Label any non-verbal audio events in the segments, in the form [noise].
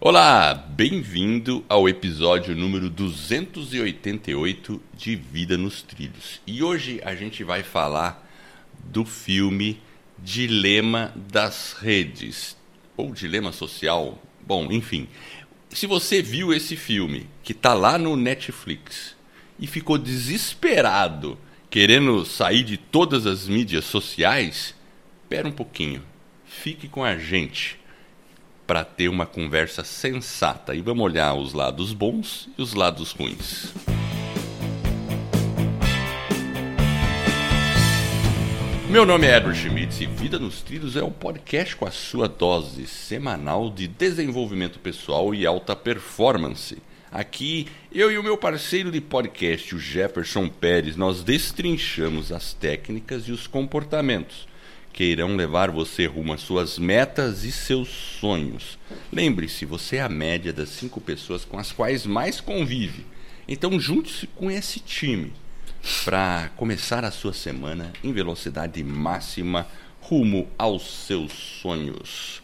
Olá, bem-vindo ao episódio número 288 de Vida nos Trilhos. E hoje a gente vai falar do filme Dilema das Redes, ou Dilema Social. Bom, enfim, se você viu esse filme que está lá no Netflix e ficou desesperado querendo sair de todas as mídias sociais, espera um pouquinho, fique com a gente para ter uma conversa sensata e vamos olhar os lados bons e os lados ruins. Meu nome é Edward Schmitz e Vida nos Trilhos é um podcast com a sua dose semanal de desenvolvimento pessoal e alta performance. Aqui, eu e o meu parceiro de podcast, o Jefferson Pérez, nós destrinchamos as técnicas e os comportamentos que irão levar você rumo às suas metas e seus sonhos. Lembre-se, você é a média das cinco pessoas com as quais mais convive. Então junte-se com esse time para começar a sua semana em velocidade máxima rumo aos seus sonhos.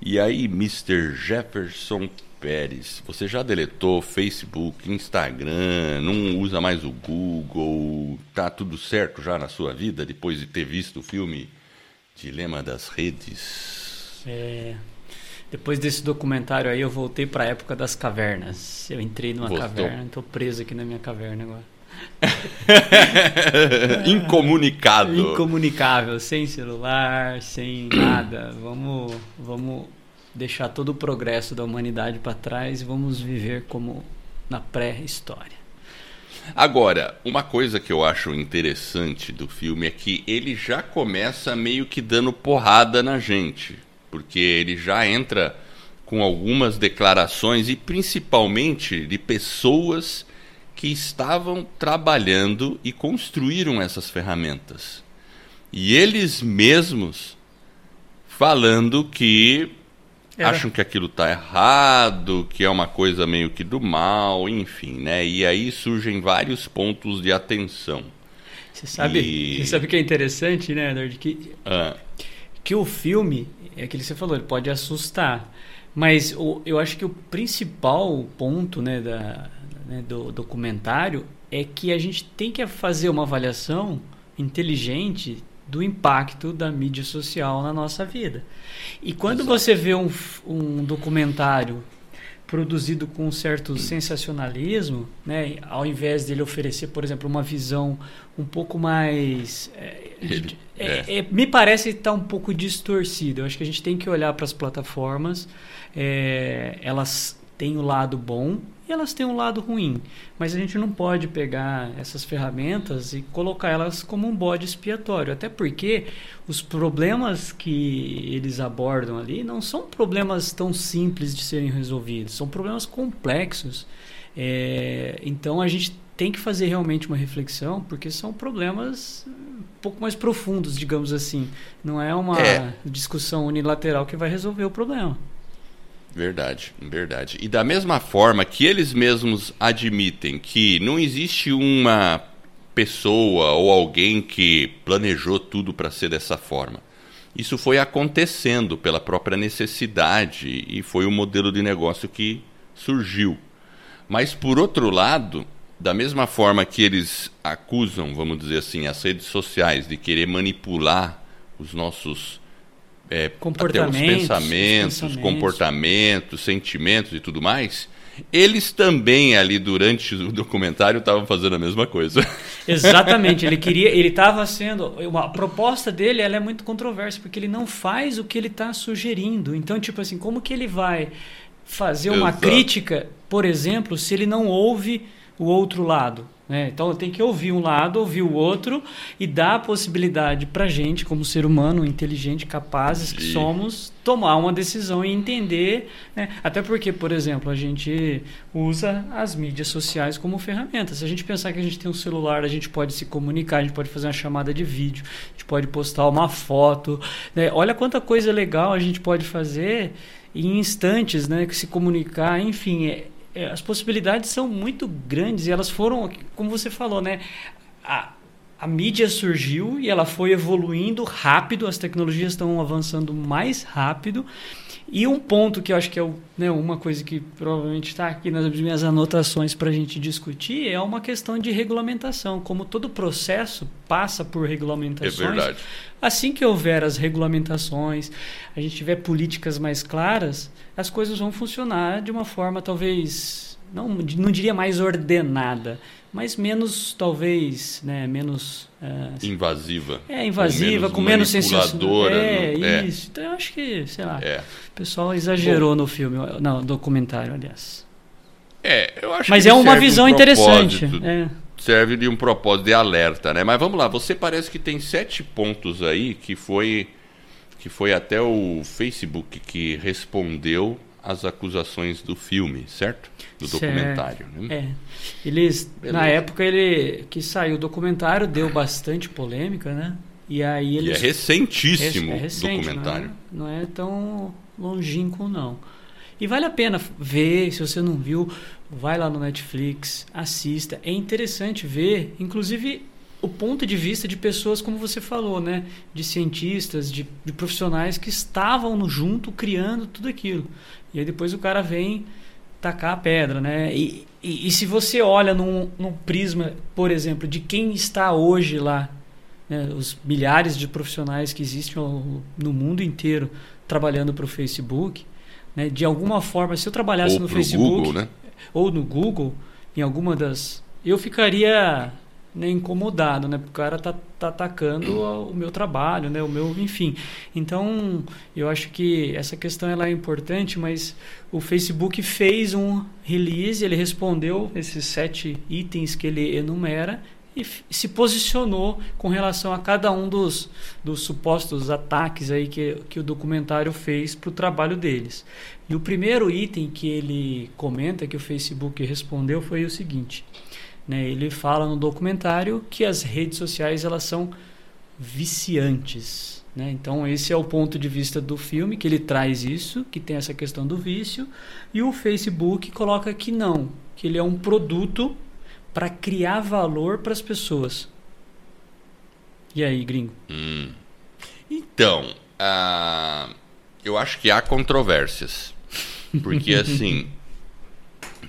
E aí, Mr. Jefferson Pérez, você já deletou Facebook, Instagram, não usa mais o Google, tá tudo certo já na sua vida depois de ter visto o filme Dilema das redes. É, depois desse documentário aí, eu voltei para a época das cavernas. Eu entrei numa Voltou. caverna, estou preso aqui na minha caverna agora. [laughs] Incomunicável. Incomunicável, sem celular, sem nada. Vamos, vamos deixar todo o progresso da humanidade para trás e vamos viver como na pré-história. Agora, uma coisa que eu acho interessante do filme é que ele já começa meio que dando porrada na gente, porque ele já entra com algumas declarações e principalmente de pessoas que estavam trabalhando e construíram essas ferramentas. E eles mesmos falando que era. Acham que aquilo está errado, que é uma coisa meio que do mal, enfim, né? E aí surgem vários pontos de atenção. Você sabe, e... você sabe que é interessante, né, Edward? Que, ah. que o filme, é aquilo que você falou, ele pode assustar. Mas o, eu acho que o principal ponto né, da, né, do documentário é que a gente tem que fazer uma avaliação inteligente do impacto da mídia social na nossa vida. E quando Exato. você vê um, um documentário produzido com um certo sensacionalismo, né, ao invés dele oferecer, por exemplo, uma visão um pouco mais. É, é, é. me parece estar tá um pouco distorcido. Eu acho que a gente tem que olhar para as plataformas, elas têm o lado bom elas têm um lado ruim. Mas a gente não pode pegar essas ferramentas e colocar elas como um bode expiatório. Até porque os problemas que eles abordam ali não são problemas tão simples de serem resolvidos, são problemas complexos. É, então a gente tem que fazer realmente uma reflexão, porque são problemas um pouco mais profundos, digamos assim. Não é uma é. discussão unilateral que vai resolver o problema. Verdade, verdade. E da mesma forma que eles mesmos admitem que não existe uma pessoa ou alguém que planejou tudo para ser dessa forma. Isso foi acontecendo pela própria necessidade e foi o modelo de negócio que surgiu. Mas por outro lado, da mesma forma que eles acusam, vamos dizer assim, as redes sociais de querer manipular os nossos é, até os pensamentos, pensamentos, comportamentos, sentimentos e tudo mais, eles também ali durante o documentário estavam fazendo a mesma coisa. [laughs] Exatamente, ele queria, ele estava sendo, uma, a proposta dele ela é muito controversa porque ele não faz o que ele está sugerindo. Então, tipo assim, como que ele vai fazer uma Exato. crítica, por exemplo, se ele não ouve o outro lado? Né? Então tem que ouvir um lado, ouvir o outro e dar a possibilidade para gente, como ser humano inteligente, capazes que somos, tomar uma decisão e entender. Né? Até porque, por exemplo, a gente usa as mídias sociais como ferramenta. Se a gente pensar que a gente tem um celular, a gente pode se comunicar, a gente pode fazer uma chamada de vídeo, a gente pode postar uma foto. Né? Olha quanta coisa legal a gente pode fazer em instantes, né? Se comunicar, enfim, é, as possibilidades são muito grandes e elas foram, como você falou, né? A, a mídia surgiu e ela foi evoluindo rápido, as tecnologias estão avançando mais rápido. E um ponto que eu acho que é o, né, uma coisa que provavelmente está aqui nas minhas anotações para a gente discutir é uma questão de regulamentação. Como todo processo passa por regulamentações. É verdade. Assim que houver as regulamentações, a gente tiver políticas mais claras, as coisas vão funcionar de uma forma talvez não, não diria mais ordenada, mas menos, talvez, né, menos... Uh, invasiva. É, invasiva, com menos sensibilidade. É, é, isso. Então eu acho que, sei lá, é. o pessoal exagerou Bom, no filme, no documentário, aliás. É, eu acho Mas é uma visão um interessante. É. Serve de um propósito de alerta, né? Mas vamos lá, você parece que tem sete pontos aí que foi que foi até o Facebook que respondeu as acusações do filme, certo? Do certo. documentário. Né? É. Eles, na época ele que saiu o documentário deu bastante polêmica, né? E aí eles. E é recentíssimo é, é recente, documentário. Não é, não é tão longínquo, não. E vale a pena ver, se você não viu, vai lá no Netflix, assista. É interessante ver, inclusive o ponto de vista de pessoas, como você falou, né? De cientistas, de, de profissionais que estavam no junto criando tudo aquilo. E aí depois o cara vem tacar a pedra, né? E, e, e se você olha num, num, prisma, por exemplo, de quem está hoje lá, né? os milhares de profissionais que existem no mundo inteiro trabalhando para o Facebook, né? de alguma forma, se eu trabalhasse ou no Facebook Google, né? ou no Google, em alguma das, eu ficaria né, incomodado, né? Porque o cara tá, tá atacando o meu trabalho, né? O meu, enfim. Então, eu acho que essa questão ela é importante, mas o Facebook fez um release, ele respondeu esses sete itens que ele enumera e se posicionou com relação a cada um dos, dos supostos ataques aí que, que o documentário fez para o trabalho deles. E o primeiro item que ele comenta que o Facebook respondeu foi o seguinte: né? Ele fala no documentário que as redes sociais elas são viciantes. Né? Então esse é o ponto de vista do filme que ele traz isso, que tem essa questão do vício, e o Facebook coloca que não, que ele é um produto para criar valor para as pessoas. E aí, gringo? Hum. Então, uh, eu acho que há controvérsias. Porque [laughs] assim,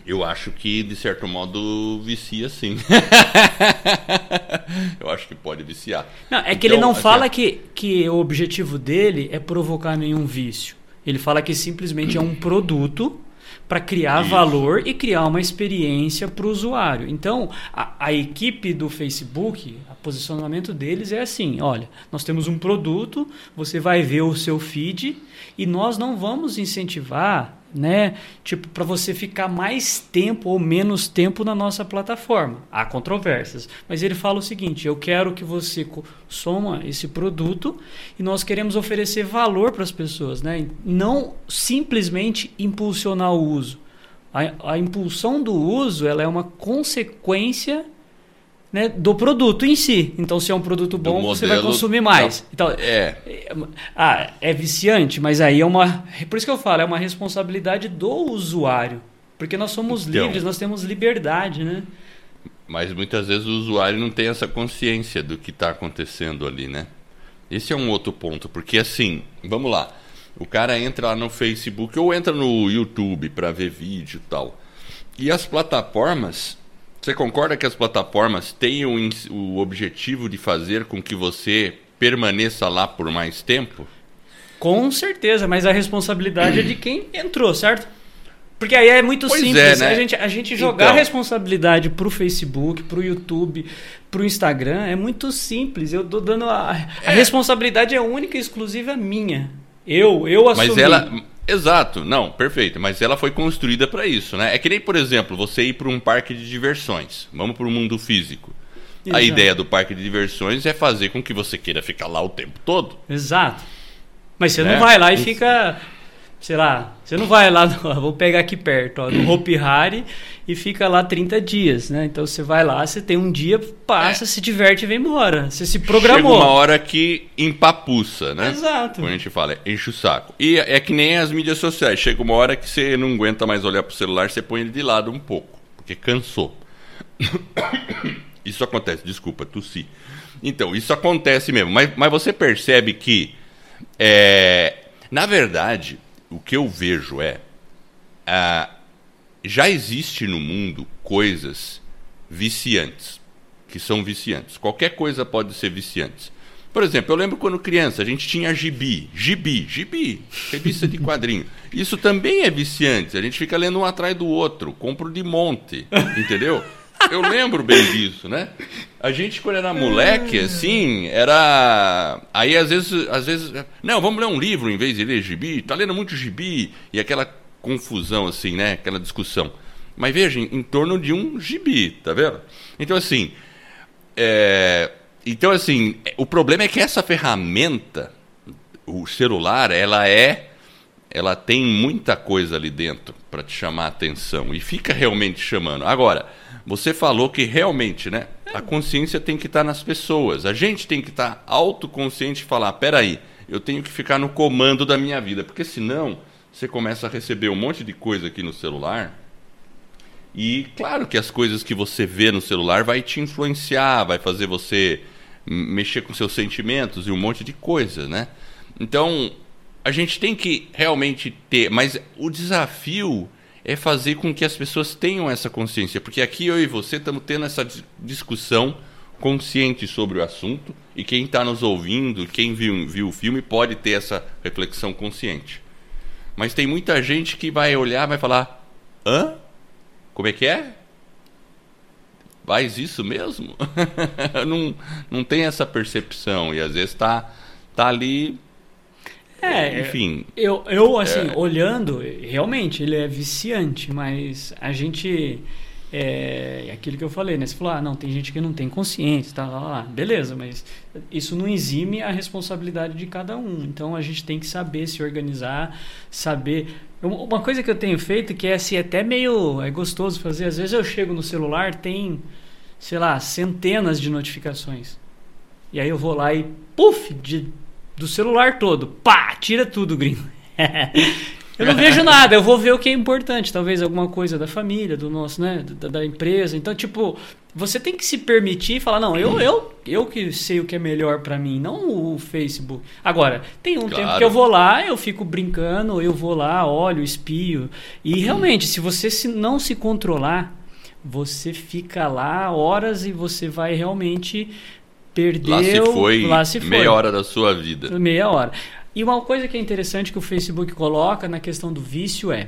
eu acho que, de certo modo, vicia sim. [laughs] eu acho que pode viciar. Não, é que então, ele não assim, fala que, que o objetivo dele é provocar nenhum vício. Ele fala que simplesmente é um produto para criar Isso. valor e criar uma experiência para o usuário. Então, a, a, equipe do Facebook, o posicionamento deles é assim: olha, nós temos um produto, você vai ver o seu feed e nós não vamos incentivar né? Tipo, para você ficar mais tempo ou menos tempo na nossa plataforma. Há controvérsias. Mas ele fala o seguinte: eu quero que você soma esse produto e nós queremos oferecer valor para as pessoas, né? Não simplesmente impulsionar o uso. A, a impulsão do uso ela é uma consequência né, do produto em si. Então, se é um produto bom, modelo, você vai consumir mais. Não, então, é. Ah, é viciante, mas aí é uma. Por isso que eu falo, é uma responsabilidade do usuário. Porque nós somos então, livres, nós temos liberdade, né? Mas muitas vezes o usuário não tem essa consciência do que está acontecendo ali, né? Esse é um outro ponto, porque assim, vamos lá. O cara entra lá no Facebook ou entra no YouTube para ver vídeo e tal. E as plataformas você concorda que as plataformas têm o, o objetivo de fazer com que você permaneça lá por mais tempo? Com certeza, mas a responsabilidade é de quem entrou, certo? Porque aí é muito pois simples é, né? a gente, a gente jogar então, a responsabilidade pro Facebook, pro YouTube, pro Instagram, é muito simples. Eu tô dando a, a é. responsabilidade é única e exclusiva minha. Eu, eu assumi. Mas ela, Exato, não, perfeito. Mas ela foi construída para isso, né? É que nem, por exemplo, você ir para um parque de diversões. Vamos para o mundo físico. Exato. A ideia do parque de diversões é fazer com que você queira ficar lá o tempo todo. Exato. Mas você né? não vai lá e fica sei lá, você não vai lá, [laughs] vou pegar aqui perto, ó, no [clears throat] Hopi Hari e fica lá 30 dias, né? Então você vai lá, você tem um dia, passa, é. se diverte e vem embora. Você se programou. Chega uma hora que empapuça, né? Exato. Quando a gente fala, enche o saco. E é que nem as mídias sociais, chega uma hora que você não aguenta mais olhar pro celular, você põe ele de lado um pouco, porque cansou. [coughs] Isso acontece, desculpa, tossi. Então, isso acontece mesmo. Mas, mas você percebe que, é, na verdade, o que eu vejo é. Ah, já existe no mundo coisas viciantes, que são viciantes. Qualquer coisa pode ser viciante. Por exemplo, eu lembro quando criança, a gente tinha gibi, gibi, gibi, revista de quadrinho. Isso também é viciante. A gente fica lendo um atrás do outro, compro de monte, entendeu? Eu lembro bem disso, né? A gente, quando era moleque, assim, era. Aí às vezes, às vezes. Não, vamos ler um livro em vez de ler gibi. Tá lendo muito gibi. E aquela confusão, assim, né? Aquela discussão. Mas veja, em, torno de um gibi, tá vendo? Então, assim. É então, assim, o problema é que essa ferramenta, o celular, ela é. Ela tem muita coisa ali dentro para te chamar a atenção e fica realmente chamando. Agora, você falou que realmente, né? A consciência tem que estar nas pessoas. A gente tem que estar autoconsciente e falar: peraí, eu tenho que ficar no comando da minha vida, porque senão você começa a receber um monte de coisa aqui no celular. E claro que as coisas que você vê no celular vai te influenciar, vai fazer você mexer com seus sentimentos e um monte de coisa, né? Então, a gente tem que realmente ter, mas o desafio é fazer com que as pessoas tenham essa consciência, porque aqui eu e você estamos tendo essa discussão consciente sobre o assunto e quem está nos ouvindo, quem viu, viu o filme pode ter essa reflexão consciente. Mas tem muita gente que vai olhar, vai falar: hã? Como é que é? faz isso mesmo? [laughs] não, não tem essa percepção e às vezes está tá ali. É, enfim. Eu, eu assim, é... olhando, realmente ele é viciante, mas a gente. É, é aquilo que eu falei, né? Você falou, ah, não, tem gente que não tem consciência, tá lá, lá, beleza, mas isso não exime a responsabilidade de cada um. Então a gente tem que saber se organizar, saber. Uma coisa que eu tenho feito que é assim, até meio é gostoso fazer. Às vezes eu chego no celular, tem, sei lá, centenas de notificações. E aí eu vou lá e, puf, de, do celular todo, pá, tira tudo, gringo. [laughs] Eu não vejo nada, eu vou ver o que é importante, talvez alguma coisa da família, do nosso, né, da, da empresa. Então, tipo, você tem que se permitir falar, não, eu eu eu que sei o que é melhor para mim, não o Facebook. Agora, tem um claro. tempo que eu vou lá, eu fico brincando, eu vou lá, olho, espio. E realmente, se você se, não se controlar, você fica lá horas e você vai realmente perder. Lá se foi, lá se foi. meia hora da sua vida. Meia hora. E uma coisa que é interessante que o Facebook coloca na questão do vício é,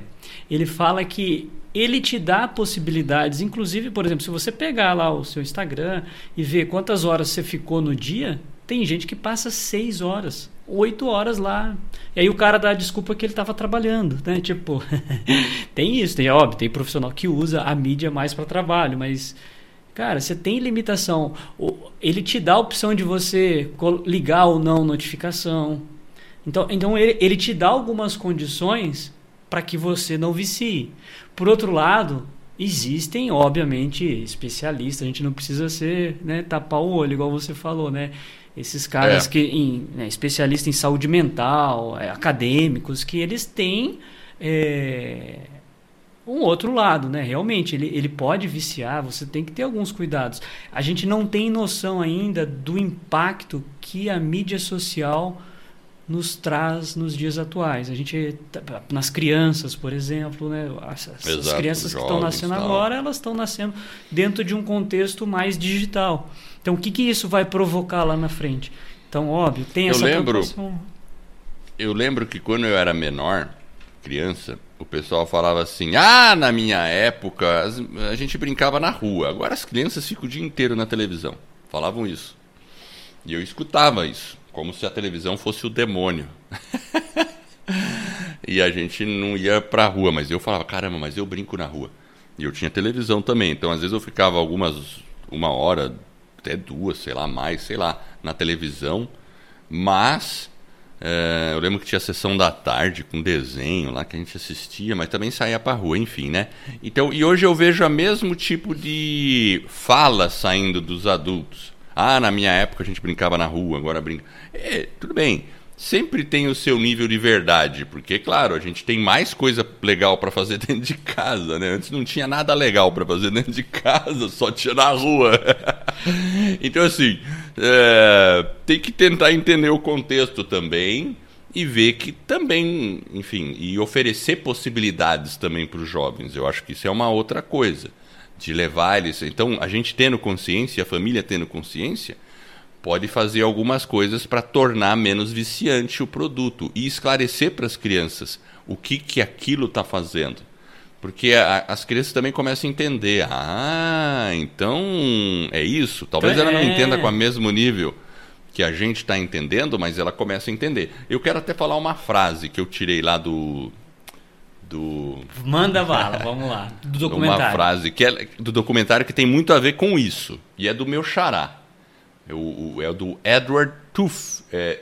ele fala que ele te dá possibilidades, inclusive, por exemplo, se você pegar lá o seu Instagram e ver quantas horas você ficou no dia, tem gente que passa seis horas, oito horas lá. E aí o cara dá a desculpa que ele estava trabalhando, né? Tipo, [laughs] tem isso, tem óbvio, tem profissional que usa a mídia mais para trabalho, mas Cara, você tem limitação. Ele te dá a opção de você ligar ou não notificação. Então, então ele, ele te dá algumas condições para que você não vicie. Por outro lado, existem, obviamente, especialistas. A gente não precisa ser, né, tapar o olho, igual você falou, né? Esses caras é. que, em, né, especialistas em saúde mental, é, acadêmicos, que eles têm é, um outro lado, né? Realmente, ele, ele pode viciar, você tem que ter alguns cuidados. A gente não tem noção ainda do impacto que a mídia social nos traz nos dias atuais. A gente nas crianças, por exemplo, né? As, Exato, as crianças que estão nascendo agora, elas estão nascendo dentro de um contexto mais digital. Então, o que, que isso vai provocar lá na frente? Então, óbvio, tem essa eu lembro, preocupação. Eu lembro que quando eu era menor, criança, o pessoal falava assim: "Ah, na minha época, a gente brincava na rua. Agora as crianças ficam o dia inteiro na televisão." Falavam isso. E eu escutava isso como se a televisão fosse o demônio. [laughs] e a gente não ia pra rua, mas eu falava, caramba, mas eu brinco na rua. E eu tinha televisão também, então às vezes eu ficava algumas, uma hora, até duas, sei lá, mais, sei lá, na televisão, mas é, eu lembro que tinha sessão da tarde com desenho lá que a gente assistia, mas também saía pra rua, enfim, né? Então, e hoje eu vejo o mesmo tipo de fala saindo dos adultos. Ah, na minha época a gente brincava na rua, agora brinca. É, tudo bem. sempre tem o seu nível de verdade, porque claro, a gente tem mais coisa legal para fazer [laughs] dentro de casa, né? Antes não tinha nada legal para fazer dentro de casa, só tinha na rua. [laughs] então assim, é, tem que tentar entender o contexto também e ver que também, enfim, e oferecer possibilidades também para os jovens. Eu acho que isso é uma outra coisa de levar eles. Então, a gente tendo consciência, a família tendo consciência, pode fazer algumas coisas para tornar menos viciante o produto e esclarecer para as crianças o que, que aquilo está fazendo. Porque a, as crianças também começam a entender. Ah, então é isso. Talvez ela não é. entenda com o mesmo nível que a gente está entendendo, mas ela começa a entender. Eu quero até falar uma frase que eu tirei lá do. Do... Manda bala, vamos lá. Do documentário. Uma frase que é do documentário que tem muito a ver com isso. E é do meu xará. É o, é do Edward Tuf, é,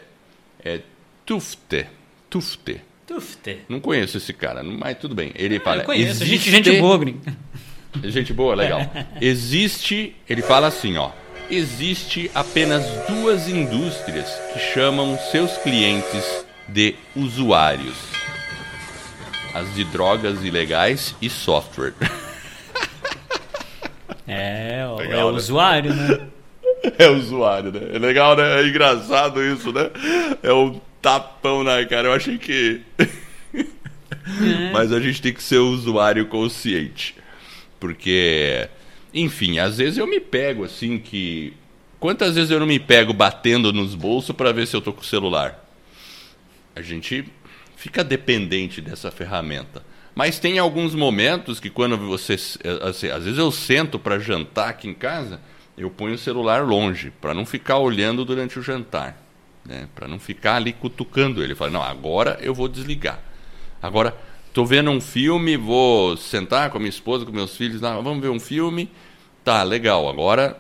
é Tufte. Tufte. Tufte. Não conheço esse cara, mas tudo bem. Ele ah, fala. Eu conheço, existe... gente, gente boa. Gente boa, legal. [laughs] Existe, ele fala assim, ó. Existe apenas duas indústrias que chamam seus clientes de usuários: as de drogas ilegais e software. É, legal, é o né? usuário, né? [laughs] é usuário, né? É legal, né? É engraçado isso, né? É um tapão na cara. Eu achei que. É. [laughs] Mas a gente tem que ser usuário consciente. Porque, enfim, às vezes eu me pego assim que. Quantas vezes eu não me pego batendo nos bolsos para ver se eu tô com o celular? A gente fica dependente dessa ferramenta. Mas tem alguns momentos que quando você. Assim, às vezes eu sento para jantar aqui em casa eu ponho o celular longe, para não ficar olhando durante o jantar, né? para não ficar ali cutucando ele. Fala, não, agora eu vou desligar. Agora, estou vendo um filme, vou sentar com a minha esposa, com meus filhos, não, vamos ver um filme. Tá, legal, agora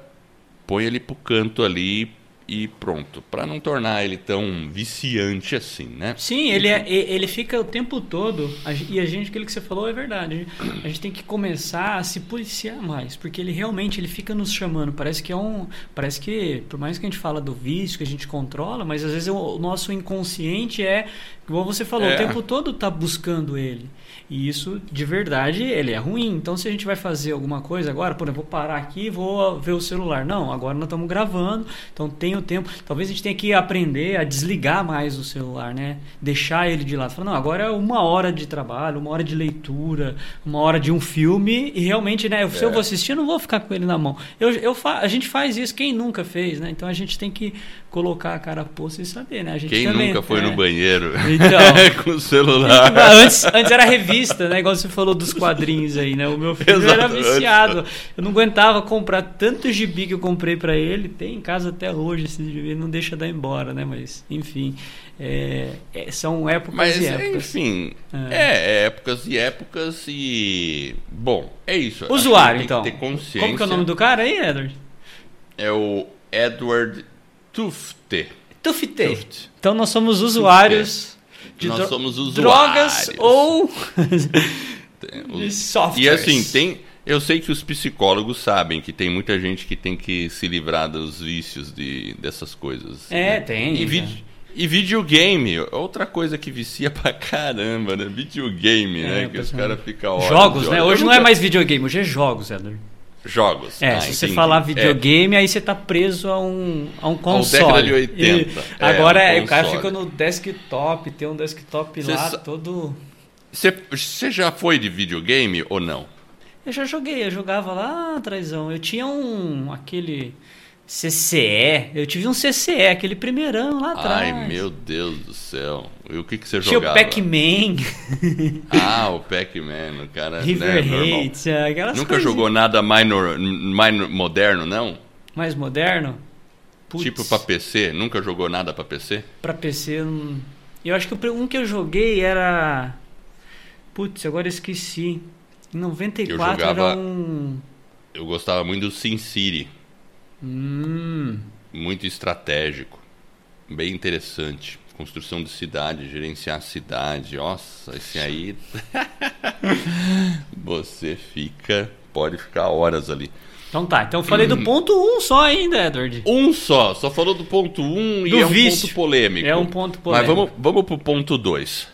põe ele pro canto ali e pronto, para não tornar ele tão viciante assim, né? Sim, ele, é, ele fica o tempo todo, e a gente, aquilo que você falou é verdade, a gente tem que começar a se policiar mais, porque ele realmente ele fica nos chamando, parece que é um, parece que, por mais que a gente fala do vício, que a gente controla, mas às vezes o nosso inconsciente é, como você falou, é. o tempo todo tá buscando ele. E isso, de verdade, ele é ruim. Então, se a gente vai fazer alguma coisa agora, por exemplo, vou parar aqui e vou ver o celular. Não, agora nós estamos gravando, então tem o tempo. Talvez a gente tenha que aprender a desligar mais o celular, né? Deixar ele de lado. Falar, não, agora é uma hora de trabalho, uma hora de leitura, uma hora de um filme. E realmente, né? Se é. eu vou assistir, eu não vou ficar com ele na mão. Eu, eu a gente faz isso, quem nunca fez, né? Então a gente tem que colocar a cara poça e saber, né? A gente quem também, nunca foi é. no banheiro então, [laughs] com o celular? Antes, antes era revista, né? Igual você falou dos quadrinhos aí, né? O meu filho Exato. era viciado. Eu não aguentava comprar tanto gibi que eu comprei para ele. Tem em casa até hoje esse gibi, não deixa dar embora, né? Mas, enfim, é, é, são épocas Mas, e épocas. enfim, é. é. épocas e épocas e... Bom, é isso. Usuário, então. Como que é o nome do cara aí, Edward? É o Edward Tufte. Tufte. Tufte. Então nós somos usuários... Tufte de Nós somos usuários. drogas ou de software. E assim, tem. Eu sei que os psicólogos sabem que tem muita gente que tem que se livrar dos vícios de, dessas coisas. É, né? tem. E, vid e videogame, outra coisa que vicia [laughs] pra caramba, né? Videogame, é, né? Que os caras ficam Jogos, né? Hoje não é mais videogame, hoje é jogos, Edward. Jogos. É, ah, se entendi. você falar videogame, é. aí você tá preso a um, a um console. década de 80. E, é, agora um é, o cara fica no desktop, tem um desktop cê lá todo. Você já foi de videogame ou não? Eu já joguei, eu jogava lá atrás. Eu tinha um. aquele. CCE. Eu tive um CCE, aquele primeirão lá atrás. Ai, meu Deus do céu. E o que, que você Tinha jogava? Tinha o Pac-Man. ah, o Pac-Man, o cara... River né, Hate, aquelas Nunca jogou nada minor, minor, moderno, não? Mais moderno? Putz. Tipo pra PC? Nunca jogou nada pra PC? Pra PC, eu, eu acho que um que eu joguei era... Putz, agora eu esqueci. Em 94 eu jogava... era um... Eu gostava muito do Sin City. Hum. Muito estratégico. Bem interessante. Construção de cidade, gerenciar a cidade. Nossa, esse aí. [laughs] Você fica. Pode ficar horas ali. Então tá, então eu falei do ponto 1 um só ainda, Edward. Um só, só falou do ponto 1 um e é um ponto polêmico. É um ponto polêmico. Mas vamos, vamos pro ponto 2.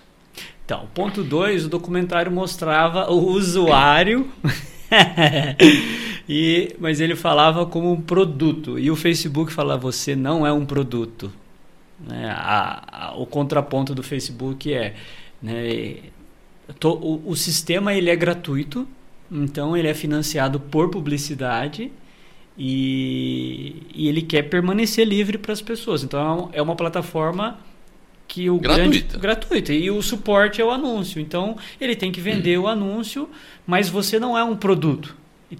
Então, ponto 2, o documentário mostrava o usuário [laughs] [laughs] e, mas ele falava como um produto. E o Facebook falava, você não é um produto. Né? A, a, o contraponto do Facebook é... Né, o, o sistema ele é gratuito, então ele é financiado por publicidade e, e ele quer permanecer livre para as pessoas. Então é uma plataforma que o gratuita. grande gratuita e o suporte é o anúncio. Então ele tem que vender hum. o anúncio, mas você não é um produto.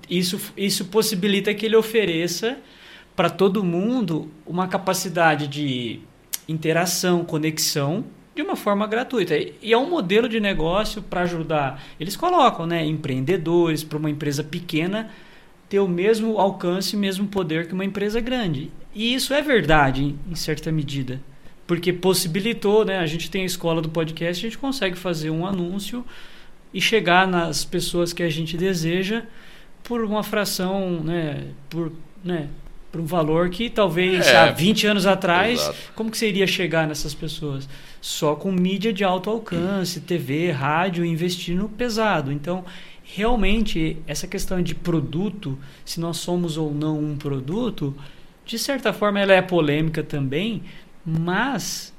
Isso isso possibilita que ele ofereça para todo mundo uma capacidade de interação, conexão de uma forma gratuita. E é um modelo de negócio para ajudar. Eles colocam, né, empreendedores para uma empresa pequena ter o mesmo alcance, o mesmo poder que uma empresa grande. E isso é verdade em certa medida, porque possibilitou, né, a gente tem a escola do podcast, a gente consegue fazer um anúncio e chegar nas pessoas que a gente deseja por uma fração, né, por, né, por um valor que talvez é, há 20 anos atrás, exato. como que você iria chegar nessas pessoas? Só com mídia de alto alcance, TV, rádio, investindo pesado. Então, realmente, essa questão de produto, se nós somos ou não um produto, de certa forma ela é polêmica também, mas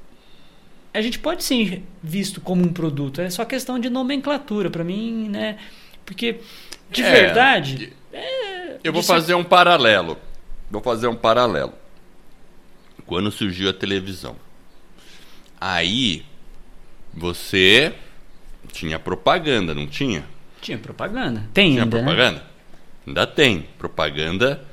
a gente pode ser visto como um produto. É só questão de nomenclatura, para mim, né? Porque, de é, verdade... É, eu vou fazer um paralelo Vou fazer um paralelo. Quando surgiu a televisão, aí você tinha propaganda, não tinha? Tinha propaganda. Tem tinha ainda. Tinha né? propaganda? Né? Ainda tem propaganda.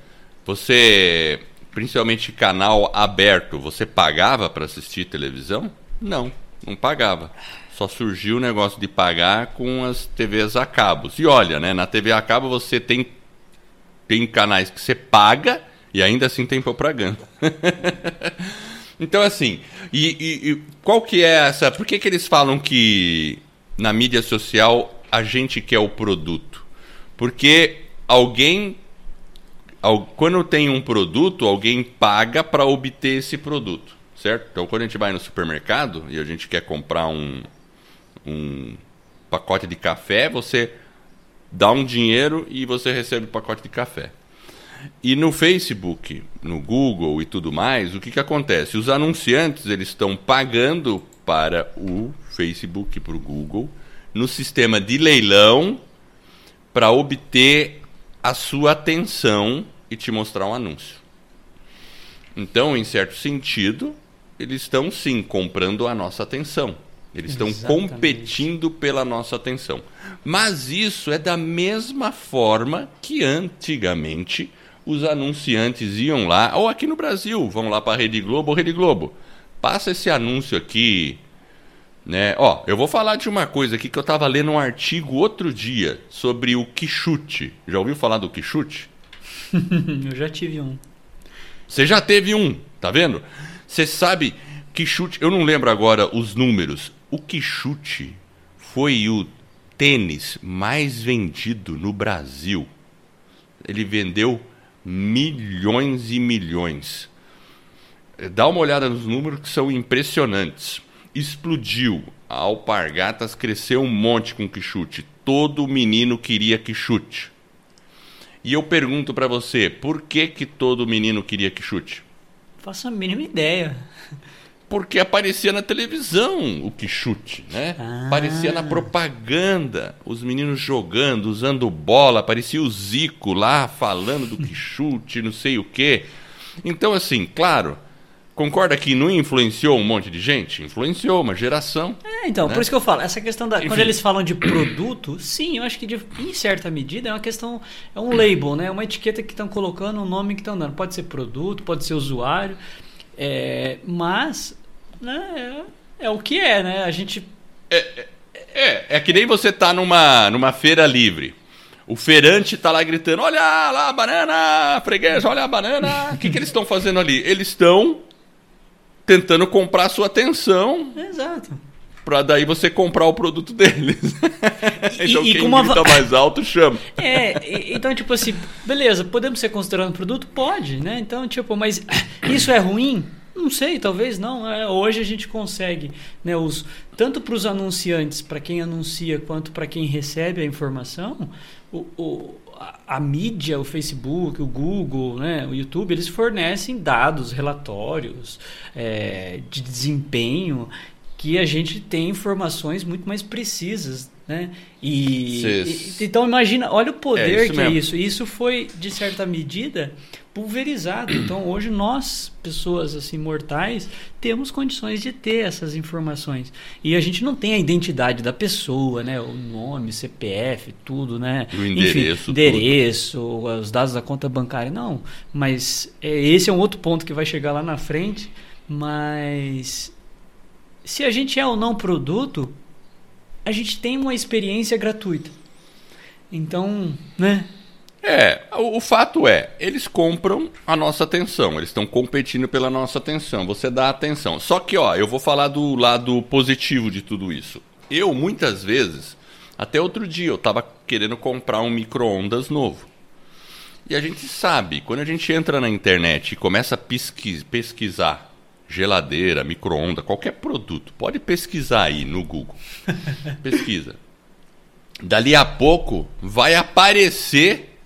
Você, principalmente canal aberto, você pagava para assistir televisão? Não, não pagava. Só surgiu o negócio de pagar com as TVs a cabos. E olha, né, na TV a cabo você tem tem canais que você paga e ainda assim tem propaganda. [laughs] então, assim, e, e, e, qual que é essa. Por que, que eles falam que na mídia social a gente quer o produto? Porque alguém. Quando tem um produto, alguém paga para obter esse produto, certo? Então, quando a gente vai no supermercado e a gente quer comprar um, um pacote de café, você dá um dinheiro e você recebe o pacote de café. E no Facebook, no Google e tudo mais, o que, que acontece? Os anunciantes eles estão pagando para o Facebook, para o Google, no sistema de leilão, para obter a sua atenção e te mostrar um anúncio. Então, em certo sentido, eles estão sim comprando a nossa atenção. Eles estão Exatamente. competindo pela nossa atenção. Mas isso é da mesma forma que antigamente os anunciantes iam lá, ou aqui no Brasil, vão lá para a Rede Globo, Rede Globo, passa esse anúncio aqui, né? Ó, eu vou falar de uma coisa aqui que eu estava lendo um artigo outro dia sobre o quichute. Já ouviu falar do quichute? [laughs] eu já tive um. Você já teve um, tá vendo? Você sabe quichute, eu não lembro agora os números. O quichute foi o tênis mais vendido no Brasil. Ele vendeu milhões e milhões. Dá uma olhada nos números que são impressionantes. Explodiu. A Alpargatas cresceu um monte com quichute. Todo menino queria quichute. E eu pergunto para você, por que que todo menino queria quichute? Faço a mínima ideia porque aparecia na televisão o que chute, né? Ah. Aparecia na propaganda, os meninos jogando, usando bola, aparecia o Zico lá falando do [laughs] que chute, não sei o quê. Então, assim, claro, concorda que não influenciou um monte de gente? Influenciou uma geração. É, então, né? por isso que eu falo, essa questão da. Enfim. Quando eles falam de produto, [clears throat] sim, eu acho que de, em certa medida é uma questão. É um label, né? É uma etiqueta que estão colocando, um nome que estão dando. Pode ser produto, pode ser usuário. É, mas né, é, é, o que é, né? A gente. É, é, é, é que nem você tá numa, numa feira livre. O feirante tá lá gritando: Olha lá a banana, freguês, olha a banana. O que, que eles estão fazendo ali? Eles estão tentando comprar sua atenção. Exato. para daí você comprar o produto deles. [laughs] então e, quem uma... grita mais alto chama. [laughs] É, então tipo assim, beleza, podemos ser considerando produto? Pode, né? Então tipo, mas [coughs] isso é ruim? Não sei, talvez não. É, hoje a gente consegue, né, os, tanto para os anunciantes, para quem anuncia, quanto para quem recebe a informação, o, o a, mídia, o Facebook, o Google, né, o YouTube, eles fornecem dados, relatórios é, de desempenho que a gente tem informações muito mais precisas, né? E, e então imagina, olha o poder é que é mesmo. é isso. Isso foi de certa medida pulverizado. [clears throat] Então hoje nós, pessoas assim mortais, temos condições de ter essas informações. E a gente não tem a identidade da pessoa, né? O nome, CPF, tudo, né? O endereço, Enfim, endereço, os dados da conta bancária, não. Mas é, esse é um outro ponto que vai chegar lá na frente. Mas se a gente é ou não produto, a gente tem uma experiência gratuita. Então, né? É, o, o, fato é, eles compram a nossa atenção, eles estão competindo pela nossa atenção, você dá atenção. Só que, ó, eu vou falar do lado positivo de tudo isso. Eu, muitas vezes, até outro dia, eu estava querendo comprar um micro-ondas novo. E a gente sabe, quando a gente entra na internet e começa a pesquis, pesquisar geladeira, micro-ondas, qualquer produto, pode pesquisar aí no Google. [laughs] Pesquisa. Dali a pouco vai aparecer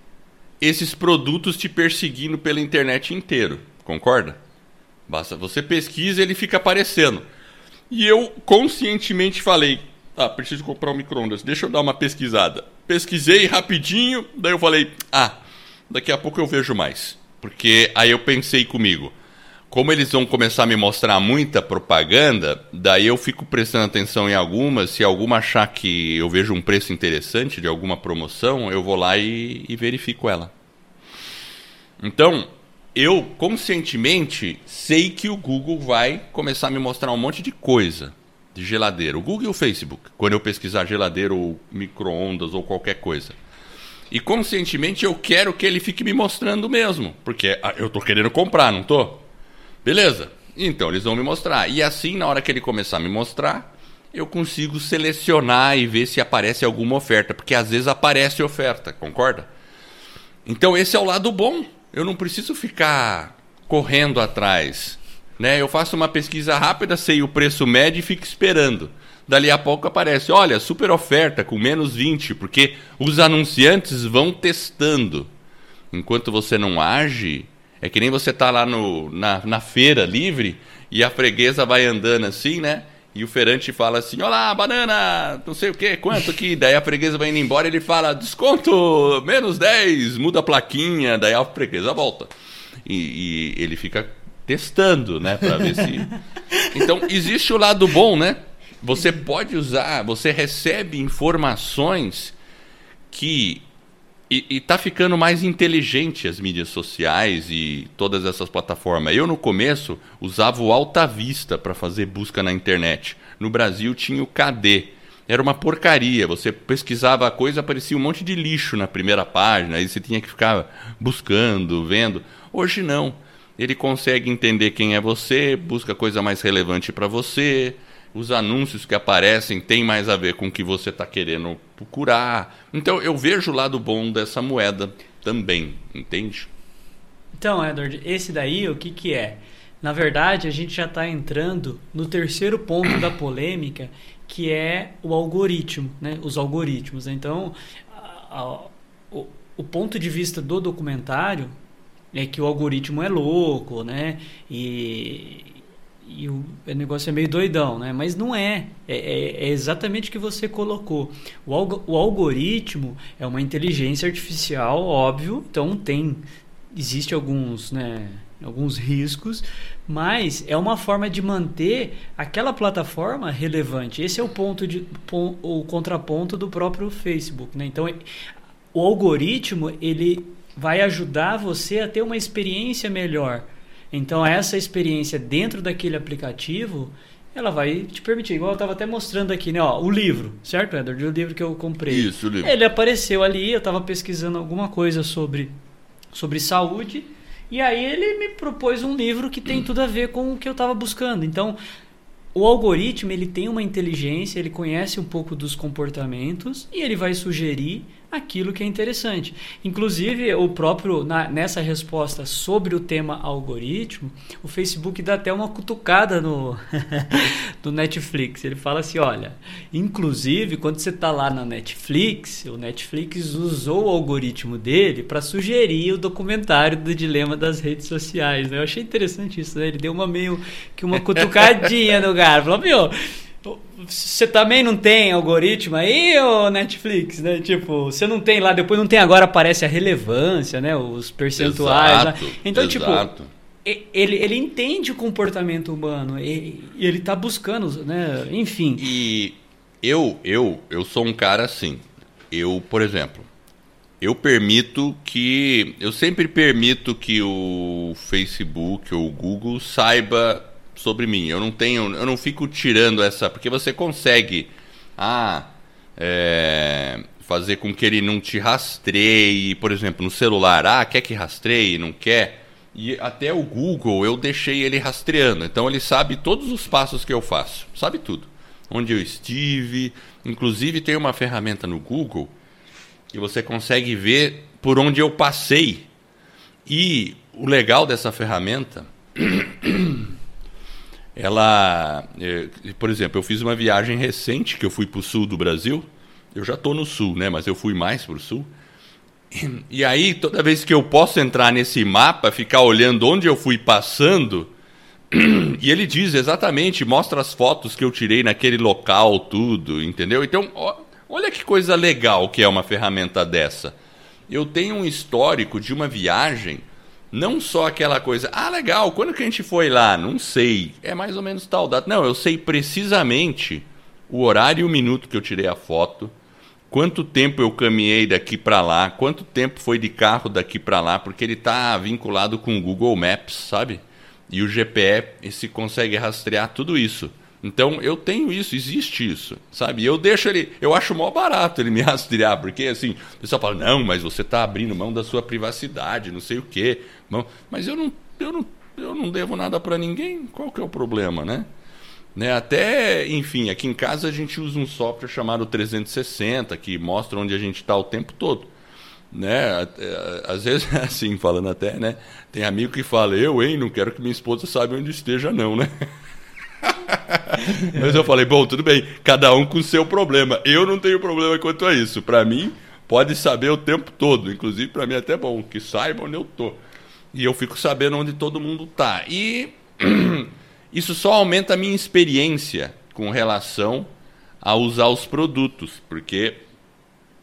esses produtos te perseguindo pela internet inteiro. Concorda? Basta você pesquisa, ele fica aparecendo. E eu conscientemente falei: "Ah, preciso comprar um microondas. Deixa eu dar uma pesquisada". Pesquisei rapidinho, daí eu falei: "Ah, daqui a pouco eu vejo mais". Porque aí eu pensei comigo, como eles vão começar a me mostrar muita propaganda, daí eu fico prestando atenção em algumas. Se alguma achar que eu vejo um preço interessante de alguma promoção, eu vou lá e, e verifico ela. Então, eu conscientemente sei que o Google vai começar a me mostrar um monte de coisa de geladeira. O Google e o Facebook, quando eu pesquisar geladeira ou micro-ondas ou qualquer coisa. E conscientemente eu quero que ele fique me mostrando mesmo, porque ah, eu estou querendo comprar, não estou? Beleza. Então eles vão me mostrar. E assim, na hora que ele começar a me mostrar, eu consigo selecionar e ver se aparece alguma oferta, porque às vezes aparece oferta, concorda? Então esse é o lado bom eu não preciso ficar correndo atrás. Né? Eu faço uma pesquisa rápida, sei o preço médio e fico esperando. Dali a pouco aparece, olha, super oferta com menos 20, porque os anunciantes vão testando. Enquanto você não age, é que nem você tá lá no, na, na feira livre e a freguesa vai andando assim, né? E o feirante fala assim: Olá, banana, não sei o que, quanto que. Daí a freguesa vai indo embora ele fala: Desconto, menos 10, muda a plaquinha. Daí a freguesa volta. E, e ele fica testando, né, para ver se. [laughs] Então, existe o lado bom, né? Você pode usar, você recebe informações que e, e tá ficando mais inteligente as mídias sociais e todas essas plataformas. Eu, no começo, usava o Alta Vista para fazer busca na internet. No Brasil tinha o KD. Era uma porcaria. Você pesquisava a coisa, aparecia um monte de lixo na primeira página. Aí você tinha que ficar buscando, vendo. Hoje não. Ele consegue entender quem é você, busca coisa mais relevante para você os anúncios que aparecem têm mais a ver com o que você está querendo procurar. Então eu vejo o lado bom dessa moeda também, entende? Então, Edward, esse daí o que, que é? Na verdade, a gente já está entrando no terceiro ponto da polêmica, que é o algoritmo, né? os algoritmos. Então, a, a, o, o ponto de vista do documentário é que o algoritmo é louco, né? E, e o, negócio é meio doidão, né? Mas não é. É, é, é exatamente o que você colocou. O, alg o, algoritmo é uma inteligência artificial, óbvio, então tem. Existe alguns, né? Alguns riscos, mas é uma forma de manter aquela plataforma relevante. Esse é o ponto de o contraponto do próprio Facebook, né? Então, o algoritmo ele vai ajudar você a ter uma experiência melhor então, essa experiência dentro daquele aplicativo, ela vai te permitir. Igual eu estava até mostrando aqui, né? Ó, o livro, certo, Edward? O livro que eu comprei. Isso, o livro. Ele apareceu ali, eu estava pesquisando alguma coisa sobre, sobre saúde. E aí ele me propôs um livro que tem tudo a ver com o que eu estava buscando. Então, o algoritmo ele tem uma inteligência, ele conhece um pouco dos comportamentos e ele vai sugerir aquilo que é interessante. Inclusive, o próprio na, nessa resposta sobre o tema algoritmo, o Facebook dá até uma cutucada no, [laughs] no Netflix. Ele fala assim: olha, inclusive, quando você está lá na Netflix, o Netflix usou o algoritmo dele para sugerir o documentário do dilema das redes sociais. Né? Eu achei interessante isso, né? Ele deu uma meio que uma cutucadinha no [laughs] cara. Falou, meu você também não tem algoritmo aí, ô Netflix, né? Tipo, você não tem lá, depois não tem agora, aparece a relevância, né? Os percentuais. Exato, então, tipo, exato. tipo, ele, ele entende o comportamento humano e ele tá buscando, né? Enfim. E eu, eu, eu sou um cara assim. Eu, por exemplo, eu permito que. Eu sempre permito que o Facebook ou o Google saiba sobre mim. Eu não tenho, eu não fico tirando essa, porque você consegue, ah, é, fazer com que ele não te rastreie, por exemplo, no celular, ah, quer que rastreie, não quer? E até o Google eu deixei ele rastreando, então ele sabe todos os passos que eu faço, sabe tudo, onde eu estive, inclusive tem uma ferramenta no Google que você consegue ver por onde eu passei. E o legal dessa ferramenta [clears throat] ela, é, por exemplo, eu fiz uma viagem recente que eu fui para o sul do Brasil. Eu já estou no sul, né? Mas eu fui mais para o sul. E aí, toda vez que eu posso entrar nesse mapa, ficar olhando onde eu fui passando, [clears throat] e ele diz exatamente, mostra as fotos que eu tirei naquele local, tudo, entendeu? Então, ó, olha que coisa legal que é uma ferramenta dessa. Eu tenho um histórico de uma viagem não só aquela coisa, ah, legal, quando que a gente foi lá? Não sei. É mais ou menos tal data. Não, eu sei precisamente o horário e o minuto que eu tirei a foto, quanto tempo eu caminhei daqui para lá, quanto tempo foi de carro daqui para lá, porque ele está vinculado com o Google Maps, sabe? E o GPS consegue rastrear tudo isso. Então eu tenho isso, existe isso, sabe? Eu deixo ele, eu acho mó barato ele me [laughs] rastrear, porque assim, o pessoal fala, não, mas você está abrindo mão da sua privacidade, não sei o quê. Mas eu não, eu não, eu não devo nada para ninguém, qual que é o problema, né? Né, até, enfim, aqui em casa a gente usa um software chamado 360 que mostra onde a gente está o tempo todo. Né? Às vezes, [laughs] assim, falando até, né? Tem amigo que fala, eu, hein, não quero que minha esposa saiba onde esteja, não, né? [laughs] Mas eu falei, bom, tudo bem, cada um com o seu problema. Eu não tenho problema quanto a isso. Para mim, pode saber o tempo todo. Inclusive, para mim é até bom que saiba onde eu tô. E eu fico sabendo onde todo mundo tá. E [clears throat] isso só aumenta a minha experiência com relação a usar os produtos, porque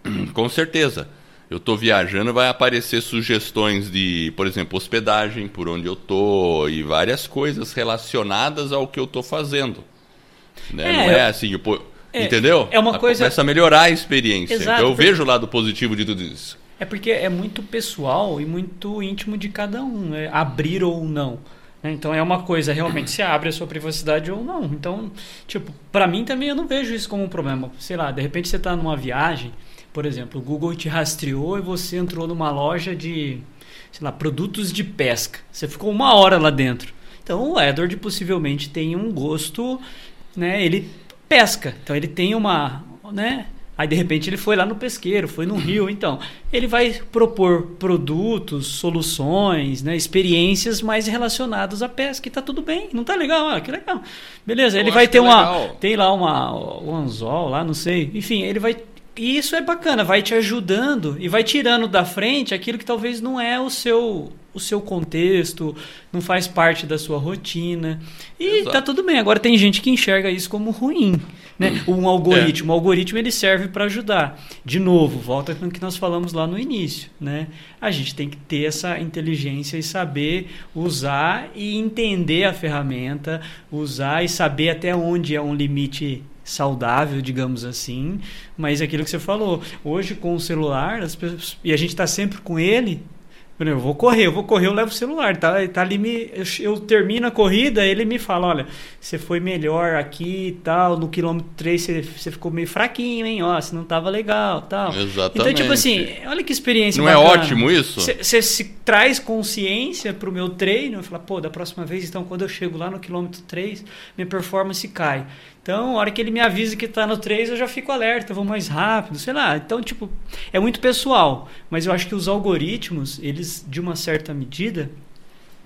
[clears throat] com certeza eu estou viajando, vai aparecer sugestões de, por exemplo, hospedagem, por onde eu tô e várias coisas relacionadas ao que eu estou fazendo. Né? É, Não é assim, eu, é, entendeu? É uma coisa. Começa a melhorar a experiência. Exato, então eu porque... vejo o lado positivo de tudo isso. É porque é muito pessoal e muito íntimo de cada um, né? abrir ou não. Né? Então é uma coisa realmente se abre a sua privacidade ou não. Então, tipo, para mim também eu não vejo isso como um problema. Sei lá, de repente você está numa viagem por exemplo, o Google te rastreou e você entrou numa loja de, sei lá, produtos de pesca. Você ficou uma hora lá dentro. Então o Edward possivelmente tem um gosto, né? Ele pesca. Então ele tem uma, né? Aí de repente ele foi lá no pesqueiro, foi no rio, então ele vai propor produtos, soluções, né, experiências mais relacionadas à pesca e tá tudo bem, não tá legal, ah, que legal. Beleza, ele vai ter uma legal. tem lá uma um anzol lá, não sei. Enfim, ele vai e isso é bacana, vai te ajudando e vai tirando da frente aquilo que talvez não é o seu o seu contexto, não faz parte da sua rotina. E Exato. tá tudo bem. Agora tem gente que enxerga isso como ruim, né? Um algoritmo, é. o algoritmo ele serve para ajudar. De novo, volta com o que nós falamos lá no início, né? A gente tem que ter essa inteligência e saber usar e entender a ferramenta, usar e saber até onde é um limite saudável, digamos assim, mas aquilo que você falou, hoje com o celular, as pessoas, e a gente está sempre com ele, Eu vou correr, eu vou correr, eu levo o celular. Tá, tá ali me, eu, eu termino a corrida, ele me fala: olha, você foi melhor aqui e tal, no quilômetro 3 você, você ficou meio fraquinho, hein? Ó, você não tava legal tal. Exatamente. Então, tipo assim, olha que experiência. Não é bacana. é ótimo isso? Você se traz consciência pro meu treino, e fala, pô, da próxima vez, então, quando eu chego lá no quilômetro 3, minha performance cai. Então, a hora que ele me avisa que está no 3, eu já fico alerta, vou mais rápido, sei lá. Então, tipo, é muito pessoal. Mas eu acho que os algoritmos, eles, de uma certa medida,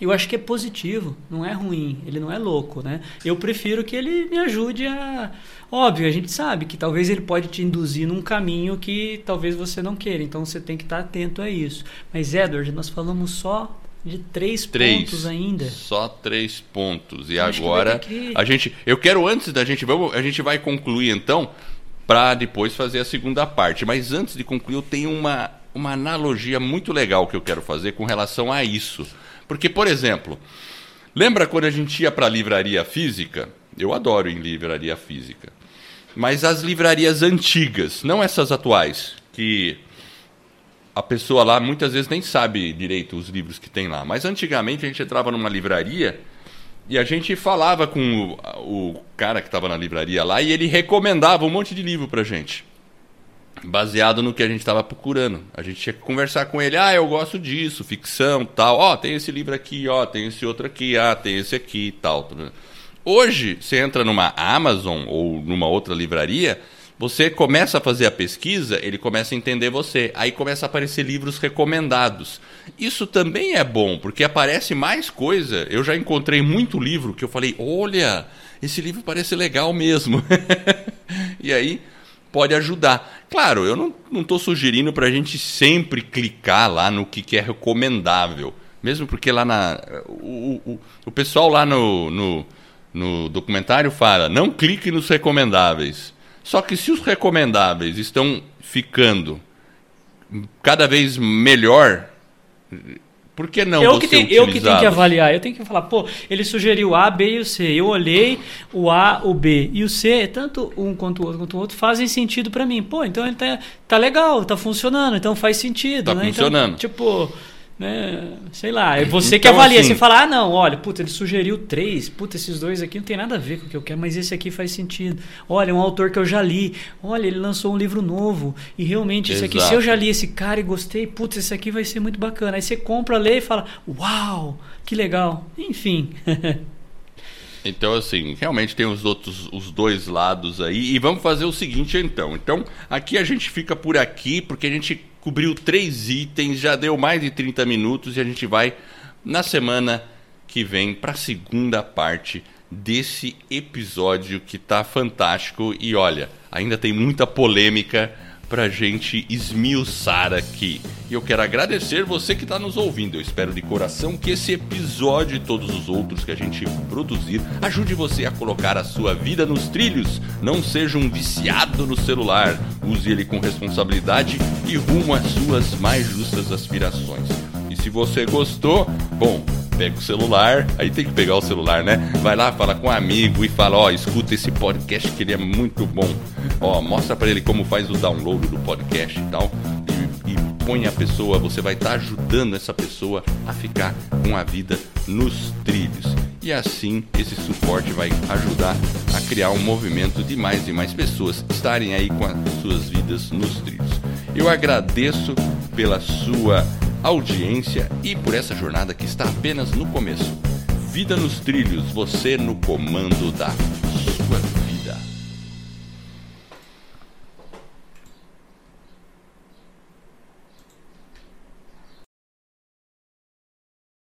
eu acho que é positivo, não é ruim, ele não é louco, né? Eu prefiro que ele me ajude a. Óbvio, a gente sabe que talvez ele pode te induzir num caminho que talvez você não queira, então você tem que estar atento a isso. Mas, Edward, nós falamos só de três, três, pontos ainda. Só três pontos. E agora que... a gente, eu quero antes da gente, vamos, a gente vai concluir então para depois fazer a segunda parte. Mas antes de concluir, eu tenho uma uma analogia muito legal que eu quero fazer com relação a isso. Porque, por exemplo, lembra quando a gente ia para a livraria física? Eu adoro em livraria física. Mas as livrarias antigas, não essas atuais, que a pessoa lá muitas vezes nem sabe direito os livros que tem lá. Mas antigamente a gente entrava numa livraria e a gente falava com o, o cara que estava na livraria lá e ele recomendava um monte de livro pra gente. Baseado no que a gente estava procurando. A gente tinha que conversar com ele. Ah, eu gosto disso, ficção, tal. Ó, oh, tem esse livro aqui, ó, oh, tem esse outro aqui, ah, tem esse aqui, tal. Hoje, você entra numa Amazon ou numa outra livraria, você começa a fazer a pesquisa, ele começa a entender você. Aí começa a aparecer livros recomendados. Isso também é bom, porque aparece mais coisa. Eu já encontrei muito livro que eu falei: olha, esse livro parece legal mesmo. [laughs] e aí pode ajudar. Claro, eu não estou sugerindo para a gente sempre clicar lá no que, que é recomendável. Mesmo porque lá na. O, o, o pessoal lá no, no, no documentário fala: não clique nos recomendáveis. Só que se os recomendáveis estão ficando cada vez melhor, por que não eu que, tem, eu que tenho que avaliar, eu tenho que falar, pô, ele sugeriu A, B e o C. Eu olhei o A, o B e o C, tanto um quanto o outro quanto o outro, fazem sentido para mim. Pô, então ele tá, tá legal, tá funcionando, então faz sentido. Tá né? Então, funcionando. Então, tipo, né? Sei lá, é você então, que avalia, assim, você fala, ah, não, olha, puta, ele sugeriu três, puta, esses dois aqui não tem nada a ver com o que eu quero, mas esse aqui faz sentido. Olha, um autor que eu já li, olha, ele lançou um livro novo, e realmente esse aqui, se eu já li esse cara e gostei, putz, esse aqui vai ser muito bacana. Aí você compra, lê e fala, uau, que legal. Enfim. [laughs] Então, assim, realmente tem os outros, os dois lados aí. E vamos fazer o seguinte, então. Então, aqui a gente fica por aqui, porque a gente cobriu três itens, já deu mais de 30 minutos e a gente vai na semana que vem para a segunda parte desse episódio que tá fantástico. E olha, ainda tem muita polêmica pra gente esmiuçar aqui. E eu quero agradecer você que está nos ouvindo. Eu espero de coração que esse episódio e todos os outros que a gente produzir ajude você a colocar a sua vida nos trilhos. Não seja um viciado no celular. Use ele com responsabilidade e rumo às suas mais justas aspirações. Se você gostou, bom, pega o celular, aí tem que pegar o celular, né? Vai lá, fala com um amigo e fala, ó, escuta esse podcast que ele é muito bom. Ó, mostra para ele como faz o download do podcast e tal. E, e põe a pessoa, você vai estar tá ajudando essa pessoa a ficar com a vida nos trilhos. E assim esse suporte vai ajudar a criar um movimento de mais e mais pessoas estarem aí com as suas vidas nos trilhos. Eu agradeço pela sua audiência e por essa jornada que está apenas no começo. Vida nos trilhos, você no comando da